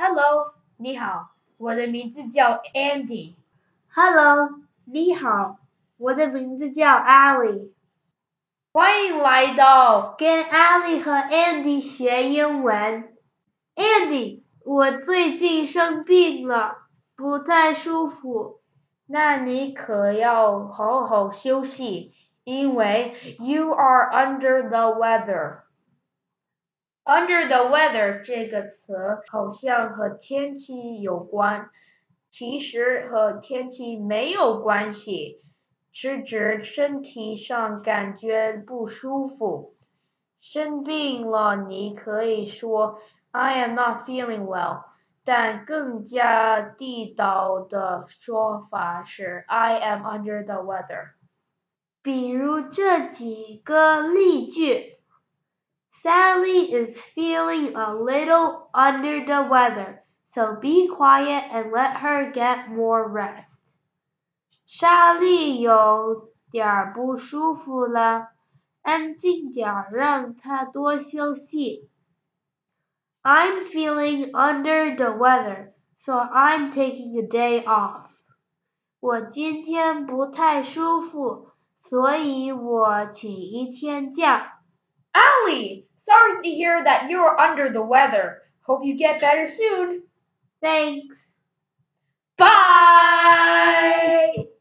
Hello，你好，我的名字叫 Andy。Hello，你好，我的名字叫 Ali。欢迎来到跟 Ali 和 Andy 学英文。Andy，我最近生病了，不太舒服。那你可要好好休息，因为 you are under the weather。Under the weather 这个词好像和天气有关，其实和天气没有关系，是指身体上感觉不舒服。生病了，你可以说 I am not feeling well。但更加地道的说法是 I am under the weather。比如这几个例句 ：Sally is feeling a little under the weather, so be quiet and let her get more rest. 莎莉有点不舒服了，安静点儿，让她多休息。I'm feeling under the weather, so I'm taking a day off. 我今天不太舒服，所以我请一天假。 Ali, sorry to hear that you're under the weather. Hope you get better soon. Thanks.